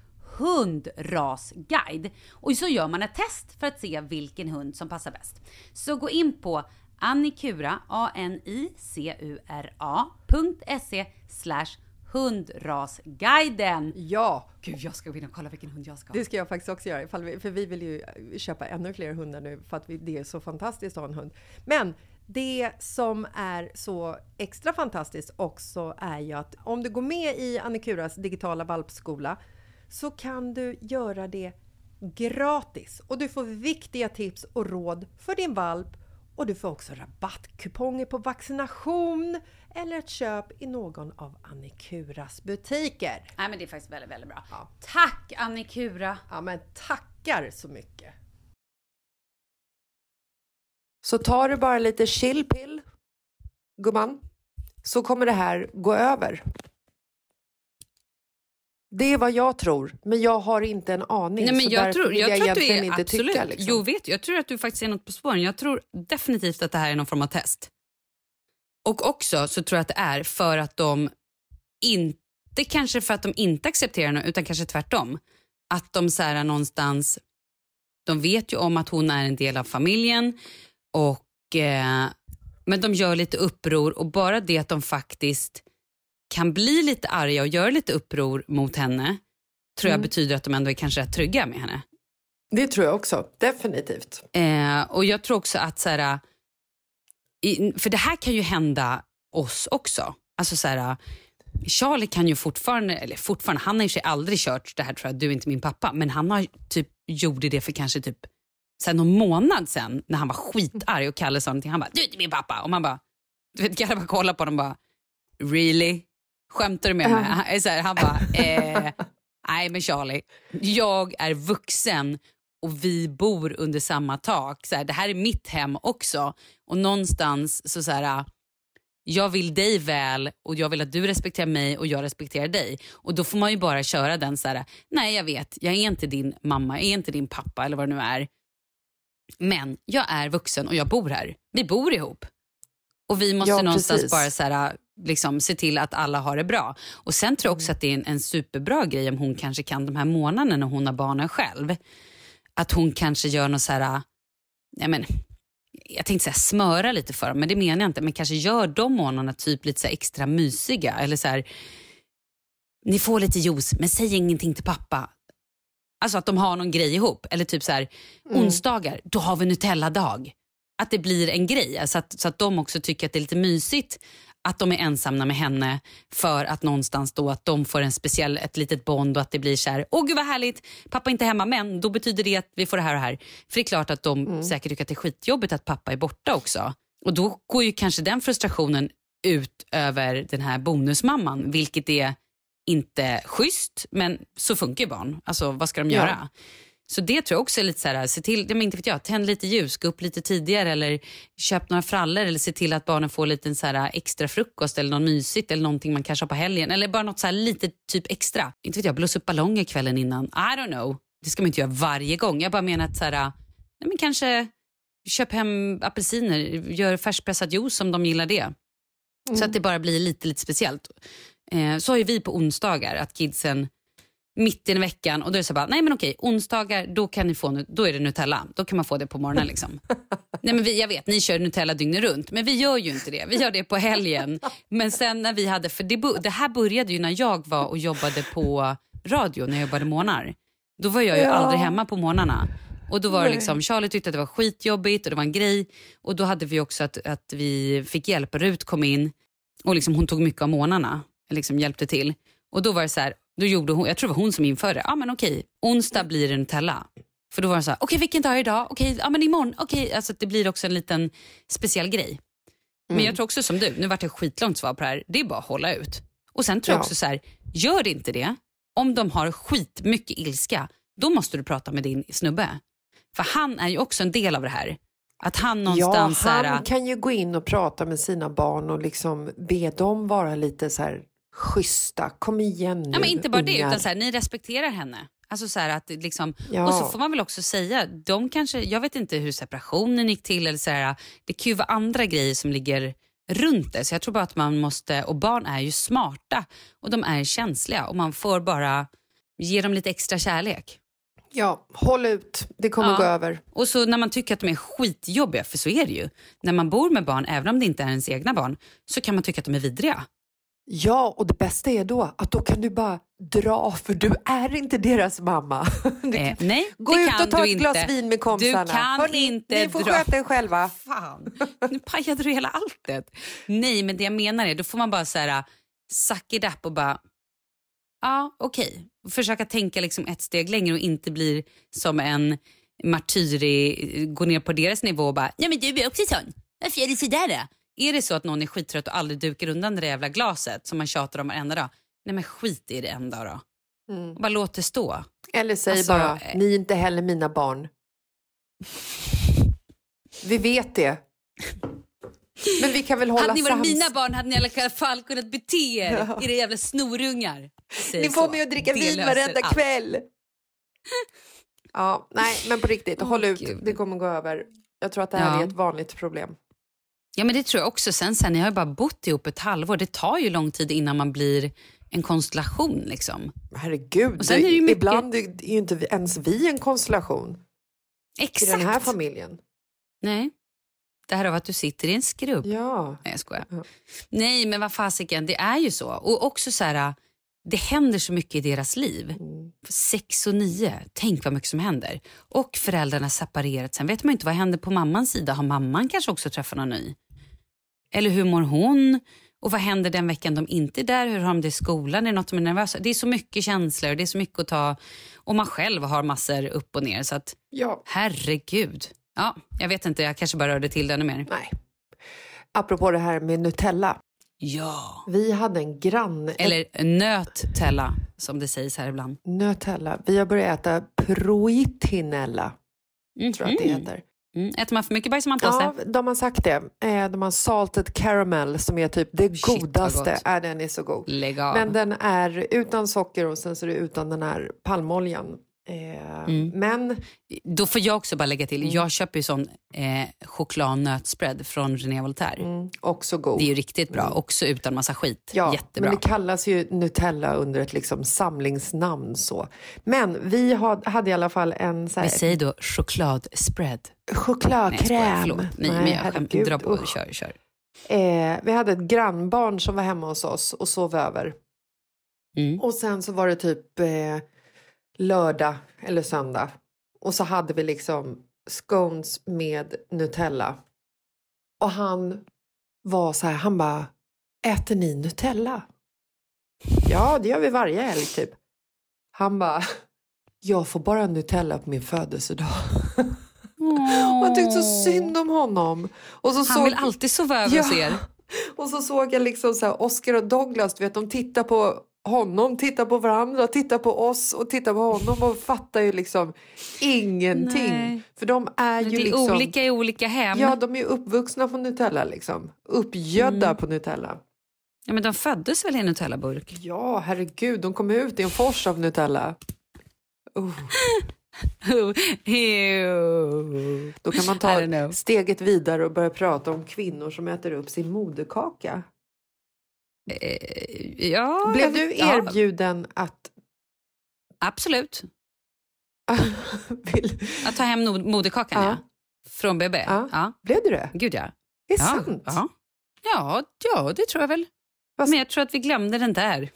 hundrasguide. Och så gör man ett test för att se vilken hund som passar bäst. Så gå in på annikura, a-n-i-c-u-r-a.se slash hundrasguiden. Ja, Gud, jag ska gå in och kolla vilken hund jag ska ha. det ska jag faktiskt också göra. Ifall vi, för vi vill ju köpa ännu fler hundar nu för att vi, det är så fantastiskt att ha en hund. Men det som är så extra fantastiskt också är ju att om du går med i Annikuras digitala valpskola så kan du göra det gratis och du får viktiga tips och råd för din valp och du får också rabattkuponger på vaccination eller ett köp i någon av Annikuras butiker. Nej, men det är faktiskt väldigt, väldigt bra. Ja. Tack Annikura! Ja, men tackar så mycket! Så tar du bara lite chillpill, gumman, så kommer det här gå över. Det är vad jag tror, men jag har inte en aning. Nej, men jag tror, jag jag, tror att du är inte absolut, tycka. Liksom. jo vet, jag tror att du faktiskt är något på spåren. Jag tror definitivt att det här är någon form av test. Och också så tror jag att det är för att de inte kanske för att de inte accepterar något utan kanske tvärtom. Att de så här någonstans, de vet ju om att hon är en del av familjen och eh, men de gör lite uppror och bara det att de faktiskt kan bli lite arga och göra lite uppror mot henne tror jag Mm. betyder att de ändå är kanske rätt trygga med henne. Det tror jag också, definitivt. Eh, och jag tror också att så här, i, för det här kan ju hända oss också. Alltså så här, Charlie kan ju fortfarande, eller fortfarande, han har ju sig aldrig kört det här tror jag, du är inte min pappa, men han har typ gjorde det för kanske typ sen någon månad sen när han var skitarg och Kalle sa någonting, han bara du är inte min pappa och man bara, du vet bara kollar på honom och bara really? Skämtar du med mig? Han, så här, han bara, eh, nej men Charlie, jag är vuxen och vi bor under samma tak. Så här, det här är mitt hem också. Och någonstans så, så här, jag vill dig väl och jag vill att du respekterar mig och jag respekterar dig. Och då får man ju bara köra den så här, nej jag vet, jag är inte din mamma, jag är inte din pappa eller vad det nu är. Men jag är vuxen och jag bor här. Vi bor ihop. Och vi måste Ja, någonstans precis. bara så här, liksom, se till att alla har det bra. Och Sen tror jag också att det är en, en superbra grej om hon kanske kan de här månaderna när hon har barnen själv. Att hon kanske gör något så här, ja, men, jag tänkte säga smöra lite för dem, men det menar jag inte. Men kanske gör de månaderna typ lite så extra mysiga. Eller så här, ni får lite juice, men säg ingenting till pappa. Alltså att de har någon grej ihop. Eller typ så här, onsdagar, då har vi Nutella-dag. Att det blir en grej, alltså att, så att de också tycker att det är lite mysigt att de är ensamma med henne för att någonstans då att de får en speciell, ett litet bond och att det blir så här, åh gud vad härligt, pappa är inte hemma men då betyder det att vi får det här och här. För det är klart att de säkert tycker att det är skitjobbigt att pappa är borta också. Och då går ju kanske den frustrationen ut över den här bonusmamman, vilket är inte schysst, men så funkar ju barn. Alltså vad ska de Ja. Så det tror jag också är lite så här, se till, men inte vet jag, tänd lite ljus, gå upp lite tidigare eller köp några frallor eller se till att barnen får lite så här extra frukost eller något mysigt eller någonting man kanske har på helgen eller bara något så här lite typ extra. Inte vet jag, blåsa upp ballonger kvällen innan. I don't know. Det ska man inte göra varje gång. Jag bara menar att så här, nej, men kanske köp hem apelsiner, gör färskpressad juice om de gillar det. Så att det bara blir lite, lite speciellt. Eh, så har ju vi på onsdagar att kidsen mitt i veckan och då är det så bara, nej men okej, onsdagar då kan ni få, då är det Nutella. Då kan man få det på morgonen liksom. (laughs) nej men vi, jag vet, ni kör Nutella dygnet runt, men vi gör ju inte det. Vi gör det på helgen. Men sen när vi hade, för det, det här började ju när jag var och jobbade på radio, när jag jobbade månader. Då var jag ju aldrig hemma på morgnarna. Och då var det liksom, Charlie tyckte att det var skitjobbigt och det var en grej. Och då hade vi också att, att vi fick hjälp. Rut kom in och liksom hon tog mycket av morgnarna, liksom hjälpte till. Och då var det så här, då gjorde hon, jag tror det var hon som införde, ja ah, men okej, onsdag blir det Nutella. För då var det så här, okej vilken dag är idag? Okej, ja men imorgon, okej. Alltså det blir också en liten speciell grej. Men jag tror också som du, nu vart det skitlångt svar på det här, det är bara att hålla ut. Och sen tror jag Ja. också så här, gör inte det, om de har skitmycket ilska, då måste du prata med din snubbe. För han är ju också en del av det här. Att han Ja, någonstans... här, han kan ju gå in och prata med sina barn och liksom be dem vara lite så här schyssta. Kom igen nu Ja, men inte bara det, ungar. utan så här, ni respekterar henne. Alltså så att det liksom, Ja. Och så får man väl också säga, de kanske, jag vet inte hur separationen gick till, eller så här, det kan ju vara andra grejer som ligger runt det. Så jag tror bara att man måste, och barn är ju smarta och de är känsliga och man får bara ge dem lite extra kärlek. Ja, håll ut. Det kommer Ja. gå över. Och så när man tycker att de är skitjobbiga, för så är det ju. När man bor med barn, även om det inte är ens egna barn, så kan man tycka att de är vidriga. Ja, och det bästa är då att då kan du bara dra för du är inte deras mamma. (laughs) Du, Eh, nej, gå det ut kan och ta du ett glas inte. vin med kompisarna. Du kan Hörrni, inte Ni får dra. sköta er själva. Fan, nu pajade du hela alltet. Nej, men det jag menar är, då får man bara så här, suck it up och bara, ja okej. Försöka tänka liksom ett steg längre och inte bli som en martyr, i, gå ner på deras nivå och bara, ja men du är också sån. Varför är det sådär då? Är det så att någon är skittrött och aldrig dukar undan det där jävla glaset som man tjatar om varenda dag? Nej men skit i det en dag då. Mm. Bara låt det stå. Eller säg Alltså, bara, eh. ni är inte heller mina barn. Vi vet det. (laughs) Men vi kan väl hålla hade ni varit sams. mina barn hade ni i alla fall kunnat bete er, Ja. era jävla snorungar. Säg Ni får så. mig att dricka Det vin varenda allt. kväll. (laughs) Ja, nej, men på riktigt, Åh, håll ut. Gud. Det kommer gå över. Jag tror att det här Ja. är ett vanligt problem. Ja men det tror jag också. Sen, sen, ni har ju bara bott ihop ett halvår. Det tar ju lång tid innan man blir en konstellation liksom. Herregud, Och sen är det ju mycket- ibland är ju inte ens vi en konstellation i Exakt. den här familjen. Nej. Det här av att du sitter i en skrubb. Ja. Nej jag skojar. Ja. Nej men vad fasiken, det är ju så. Och också så här, det händer så mycket i deras liv. Mm. Sex och nio, tänk vad mycket som händer. Och föräldrarna separerat. Sen vet man inte vad händer på mammans sida. Har mamman kanske också träffat någon ny? Eller hur mår hon? Och vad händer den veckan de inte är där? Hur har de det i skolan? Är det något de är nervösa? Det är så mycket känslor, det är så mycket att ta. Och man själv har massor upp och ner. Så att ja. herregud. Ja, jag vet inte, jag kanske bara rörde till det ännu mer. Nej. Apropå det här med Nutella. Ja. Vi hade en grann... Eller nöttella som det sägs här ibland. Nutella. Vi har börjat äta proitinella, tror jag att det Mhm. heter. Mm. Äter man för mycket bajsar man på Ja, sig. de har sagt det. Eh, De har salted caramel som är typ det Shit, godaste. Ja, den är så god. Lägg av. Men den är utan socker och sen så är det utan den här palmoljan. Eh, Mm. Men Då får jag också bara lägga till, jag köper ju sån eh, chokladnötspread från René Voltaire. mm, också god. Det är ju riktigt bra, också utan massa skit. Ja, Jättebra. men det kallas ju Nutella under ett liksom samlingsnamn. så. Men vi had, hade i alla fall en så här, Men säg då chokladspread. Nej, chokladkräm. förlåt. Nej, men jag herregud, dra på, usch. kör, kör. Eh, vi hade ett grannbarn som var hemma hos oss och sov över. Mm. Och sen så var det typ eh, lördag eller söndag. Och så hade vi liksom scones med Nutella. Och han var så här, han bara, äter ni Nutella? Ja, det gör vi varje helg typ. Han bara, jag får bara Nutella på min födelsedag. (laughs) Och jag tyckte så synd om honom. Och så Han såg... vill alltid sova över hos er. Och så såg jag liksom så här, Oscar och Douglas, du vet, de tittar på honom, tittar på varandra, tittar på oss och tittar på honom och fattar ju liksom ingenting. Nej. För de är ju det är liksom... olika i olika hem. Ja, de är uppvuxna på Nutella liksom. Uppgödda Mm. på Nutella. Ja, men de föddes väl i en Nutella-burk? Ja, herregud, de kom ut i en fors av Nutella. (laughs) Ew. då kan man ta steget vidare och börja prata om kvinnor som äter upp sin moderkaka. Eh, ja, Blev du vet- ja, erbjuden att... absolut. (laughs) Vill... Att ta hem moderkakan, Ja. ja. Från BB? Ja. ja. Blev du det? Gud, ja. Det är ja. sant. Ja. Ja, ja, det tror jag väl. Vad- Men jag tror att vi glömde den där.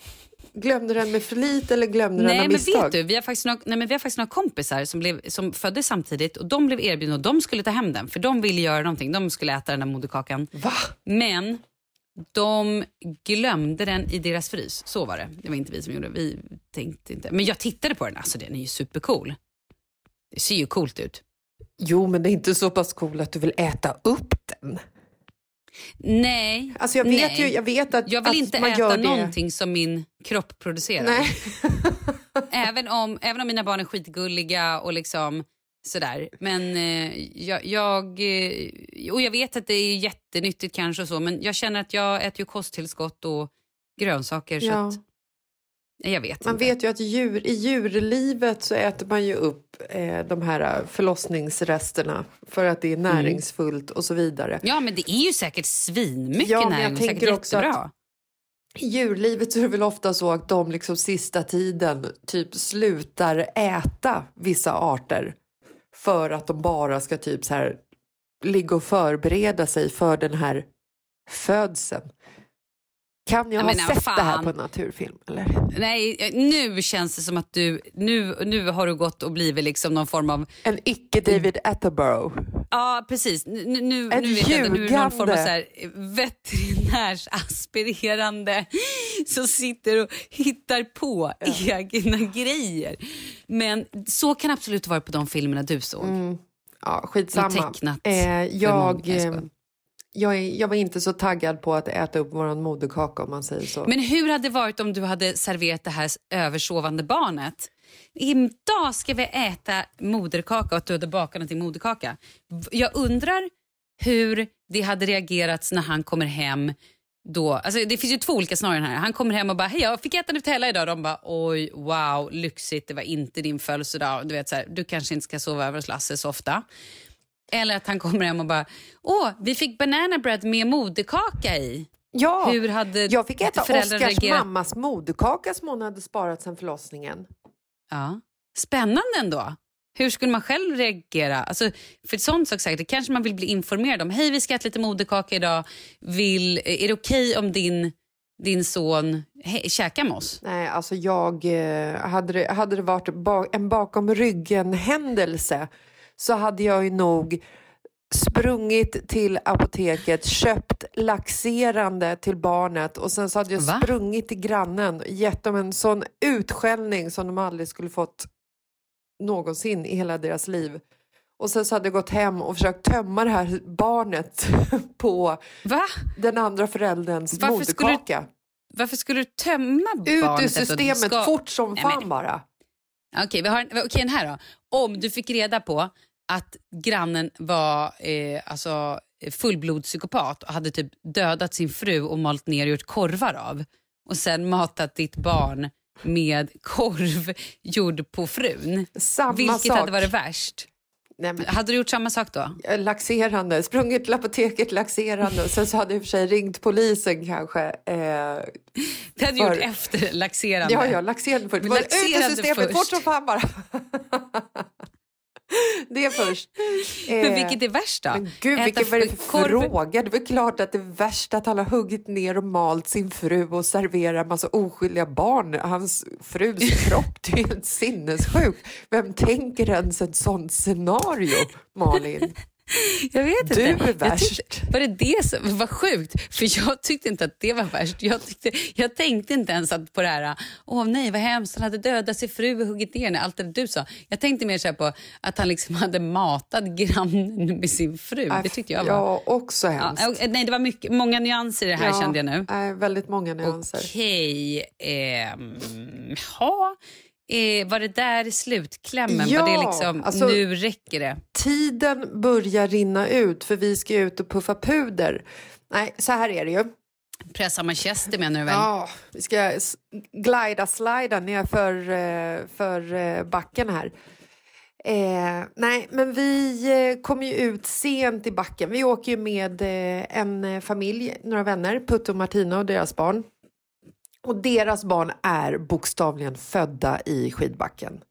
Glömde den med flit eller glömde den Nej, av men misstag? vet du, vi har faktiskt några, nej, men vi har faktiskt några kompisar som, blev, som föddes samtidigt och de blev erbjudna och de skulle ta hem den för de ville göra någonting. De skulle äta den där moderkakan. Va? Men de glömde den i deras frys. Så var det. Det var inte vi som gjorde det. Vi tänkte inte. Men jag tittade på den. Alltså den är ju supercool. Det ser ju coolt ut. Jo, men det är inte så pass cool att du vill äta upp den. Nej. Alltså jag vet nej. ju, jag vet att, Jag vill att inte man äta gör det. någonting som min kropp producerar. Nej. Även, om, även om mina barn är skitgulliga och liksom sådär. Men eh, jag, jag, eh, och jag vet att det är jättenyttigt kanske och så, men jag känner att jag äter ju kosttillskott och grönsaker. Så Ja. att, jag vet Man inte. vet ju att djur, i djurlivet så äter man ju upp eh, de här förlossningsresterna för att det är Mm. näringsfullt och så vidare. Ja, men det är ju säkert svinmycket Ja, näring och säkert också jättebra. att- I djurlivet så är det väl ofta så att de liksom sista tiden typ slutar äta vissa arter för att de bara ska typ så här ligga och förbereda sig för den här födseln. Kan jag Ja, ha men, ja, sett det här fan. på en naturfilm? Eller? Nej, nu känns det som att du, nu, nu har du gått och blivit liksom någon form av, En icke David Attenborough. ja precis, nu, nu, nu En vet jag inte, nu är det någon form av ljugande. så här veterinärsaspirerande som sitter och hittar på egna grejer. Men så kan det absolut vara på de filmerna du såg. Ja, skitsamma. Och tecknat Eh, jag, jag eh, skojar jag, är- jag var inte så taggad på att äta upp vår moderkaka om man säger så. Men hur hade det varit om du hade serverat det här översovande barnet? Idag ska vi äta moderkaka och att du hade bakat någonting moderkaka. Jag undrar hur det hade reagerats när han kommer hem. Då, alltså det finns ju två olika scenarion här. Han kommer hem och bara, hej jag fick äta Nutella idag. De bara, oj wow, lyxigt, det var inte din födelsedag. Du, vet, så här, du kanske inte ska sova över hos Lasse så ofta. Eller att han kommer hem och bara, åh vi fick banana bread med moderkaka i. ja, Hur hade jag fick äta föräldrar Oskars reagerat? mammas moderkaka som hon hade sparat sedan förlossningen. Ja. Spännande ändå. Hur skulle man själv reagera? Alltså, för ett sånt sak säkert, kanske man vill bli informerad om. Hej, vi ska äta lite moderkaka idag. Vill, är det okej om din, din son he, käkar med oss? Nej, alltså jag, eh, hade, det, hade det varit en bakom ryggen-händelse så hade jag ju nog sprungit till apoteket, köpt laxerande till barnet och sen så hade jag Va? sprungit till grannen och gett dem en sån utskällning som de aldrig skulle fått någonsin i hela deras liv. Och sen så hade jag gått hem och försökt tömma det här barnet (laughs) på Va? den andra förälderns Varför skulle du moderkaka. Varför skulle du tömma Ut ur barnet? att du systemet ska- fort som Nej, fan men- bara. Okej, vi har en, okej, den här då. Om du fick reda på att grannen var eh, alltså, fullblodspsykopat och hade typ dödat sin fru och malt ner och gjort korvar av och sen matat ditt barn med korv gjord på frun. Samma Vilket sak. hade varit värst? Nej, men, Hade du gjort samma sak då? eh, laxerande, sprungit till apoteket laxerande och sen så hade jag i och för sig ringt polisen kanske. Eh, Det hade du För- gjort efter laxerande. ja, ja, laxerande först. Var Ut ur laxerande systemet först. fort som fan bara. (laughs) (laughs) det först. Men Eh, vilket är värst då? Men gud, Äta vilken var det för korv- fråga? Det är klart att det är värst att han har huggit ner och malt sin fru och serverar massa oskyldiga barn. Hans frus (laughs) kropp, det är ju helt sinnessjukt. Vem tänker ens ett sånt scenario, Malin? (laughs) Jag vet Du inte. är Jag värst. tyckte, var det det som var sjukt? För jag tyckte inte att det var värst. Jag, tyckte, jag tänkte inte ens att på det här, åh nej vad hemskt, han hade dödat sin fru och huggit ner henne, allt det du sa. Jag tänkte mer så här på att han liksom hade matat grannen med sin fru. Det tyckte jag var... Ja, också hemskt. Ja, och- nej, det var mycket, många nyanser i det här Ja, kände jag nu. nej, väldigt många nyanser. Okej, ehm, ja. Eh, var det där slutklämmen? Ja, var det liksom, alltså- nu räcker det? Tiden börjar rinna ut för vi ska ut och puffa puder. Nej, så här är det ju. Pressa manchester menar du väl? Ja, vi ska glida, slida ner för, eh, för eh, backen här. Eh, nej, men vi eh, kommer ju ut sent i backen. Vi åker ju med en familj, några vänner, Putte och Martina och deras barn. Och deras barn är bokstavligen födda i skidbacken.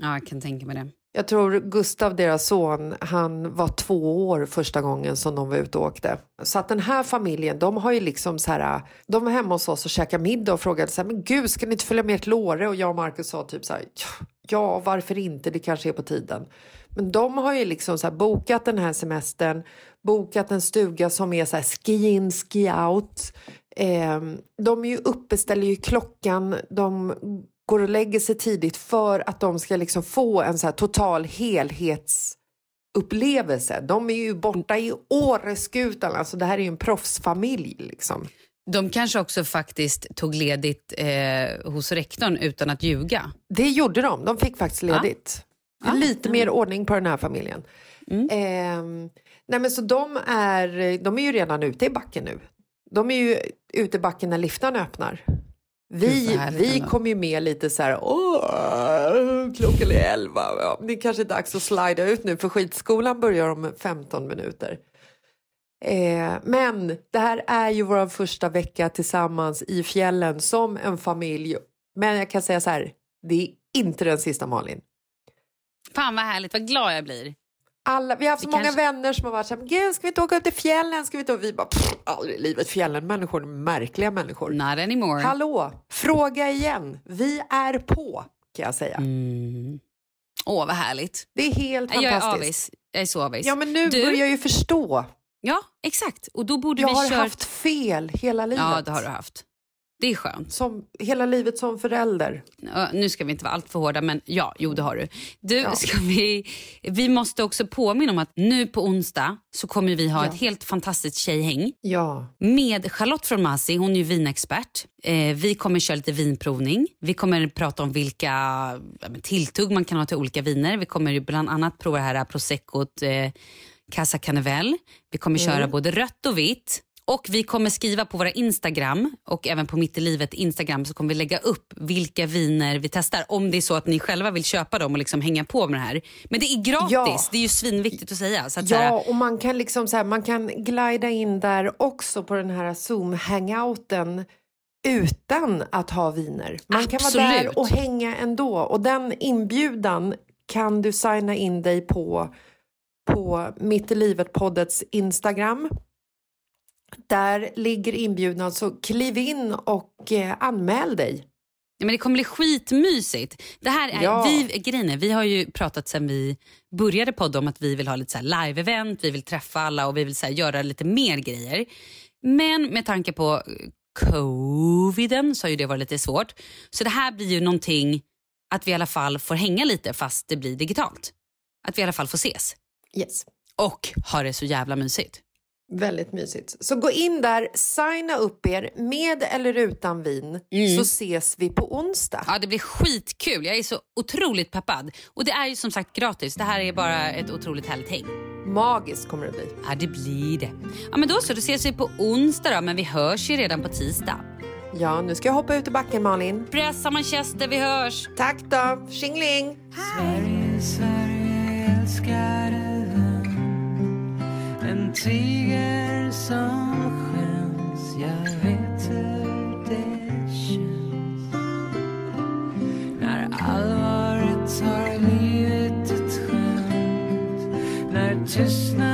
Ja, jag kan tänka mig det. Jag tror Gustav, deras son, han var två år första gången som de var ute och åkte. Så att den här familjen, de har ju liksom så här, de var hemma hos oss och käkade middag och frågade så här, men gud, ska ni inte följa med till Åre? Och jag och Marcus sa typ så här, ja, ja, varför inte? Det kanske är på tiden. Men de har ju liksom så här bokat den här semestern, bokat en stuga som är så här ski in, ski out. Eh, de är ju uppe, ställer ju klockan, de går och lägger sig tidigt för att de ska liksom få en så total helhetsupplevelse. De är ju borta i Åreskutan, alltså det här är ju en proffsfamilj liksom. De kanske också faktiskt tog ledigt eh, hos rektorn utan att ljuga. Det gjorde de, de fick faktiskt ledigt. Är Ja. Lite mer ordning på den här familjen. Mm. Ehm, nej men så de är, de är ju redan ute i backen nu. De är ju ute i backen när liftarna öppnar. Vi, vi kom ju med lite så här, åh, klockan är elva, ja, det är kanske är dags att slida ut nu för skitskolan börjar om 15 minuter. Eh, men det här är ju vår första vecka tillsammans i fjällen som en familj. Men jag kan säga så här, det är inte den sista Malin. Fan vad härligt, vad glad jag blir. Alla, vi har haft så Vi många kanske- vänner som har varit så här, gud ska vi inte åka upp till fjällen? Ska vi, inte? Och vi bara, pff, aldrig i livet, fjällen, människor, människor människor. Not anymore. Hallå, fråga igen. Vi är på, kan jag säga. Mm. Åh, vad härligt. Det är helt Jag är fantastiskt. avis. Jag är så avis. Ja, men nu Du- börjar jag ju förstå. Ja, exakt. Och då borde Jag vi har kört... haft fel hela livet. Ja, det har du haft. Det är skönt. Som, hela livet som förälder. Nu ska vi inte vara allt för hårda, men ja, jo det har du. Du, Ja. ska vi, vi måste också påminna om att nu på onsdag så kommer vi ha Ja. ett helt fantastiskt tjejhäng Ja. med Charlotte från Masi, hon är ju vinexpert. Eh, vi kommer köra lite vinprovning. Vi kommer prata om vilka ja, tilltugg man kan ha till olika viner. Vi kommer bland annat prova det här proseccot eh, Casa Canevel. Vi kommer köra både rött och vitt. Och vi kommer skriva på våra Instagram och även på Mitt i livet Instagram så kommer vi lägga upp vilka viner vi testar. Om det är så att ni själva vill köpa dem och liksom hänga på med det här. Men det är gratis, Ja. det är ju svinviktigt att säga. Så att så här, Ja, och man kan liksom så här, man kan glida in där också på den här Zoom-hangouten utan att ha viner. Man kan vara Absolut. där och hänga ändå. Och den inbjudan kan du signa in dig på på Mitt i livet-poddets Instagram. Där ligger inbjudan, så kliv in och eh, anmäl dig. Ja, men det kommer bli skitmysigt. Det här är, Ja. vi, grejen vi har ju pratat sen vi började podda om att vi vill ha lite live-event, vi vill träffa alla och vi vill så göra lite mer grejer. Men med tanke på coviden så har ju det varit lite svårt. Så det här blir ju någonting att vi i alla fall får hänga lite fast det blir digitalt. Att vi i alla fall får ses. Yes. Och ha det så jävla mysigt. Väldigt mysigt. Så gå in där, signa upp er med eller utan vin så ses vi på onsdag. Ja, det blir skitkul. Jag är så otroligt peppad. Och det är ju som sagt gratis. Det här är bara ett otroligt härligt häng. Magiskt kommer det bli. Ja, det blir det. Ja, men då så, då ses vi på onsdag då, men vi hörs ju redan på tisdag. Ja, nu ska jag hoppa ut i backen Malin. Pressa manchester, vi hörs! Tack då, tjingling! Sverige, Sverige älskade vän en tiger som skäms Jag vet hur det känns. När allvaret har livet ett skämt När tystnaden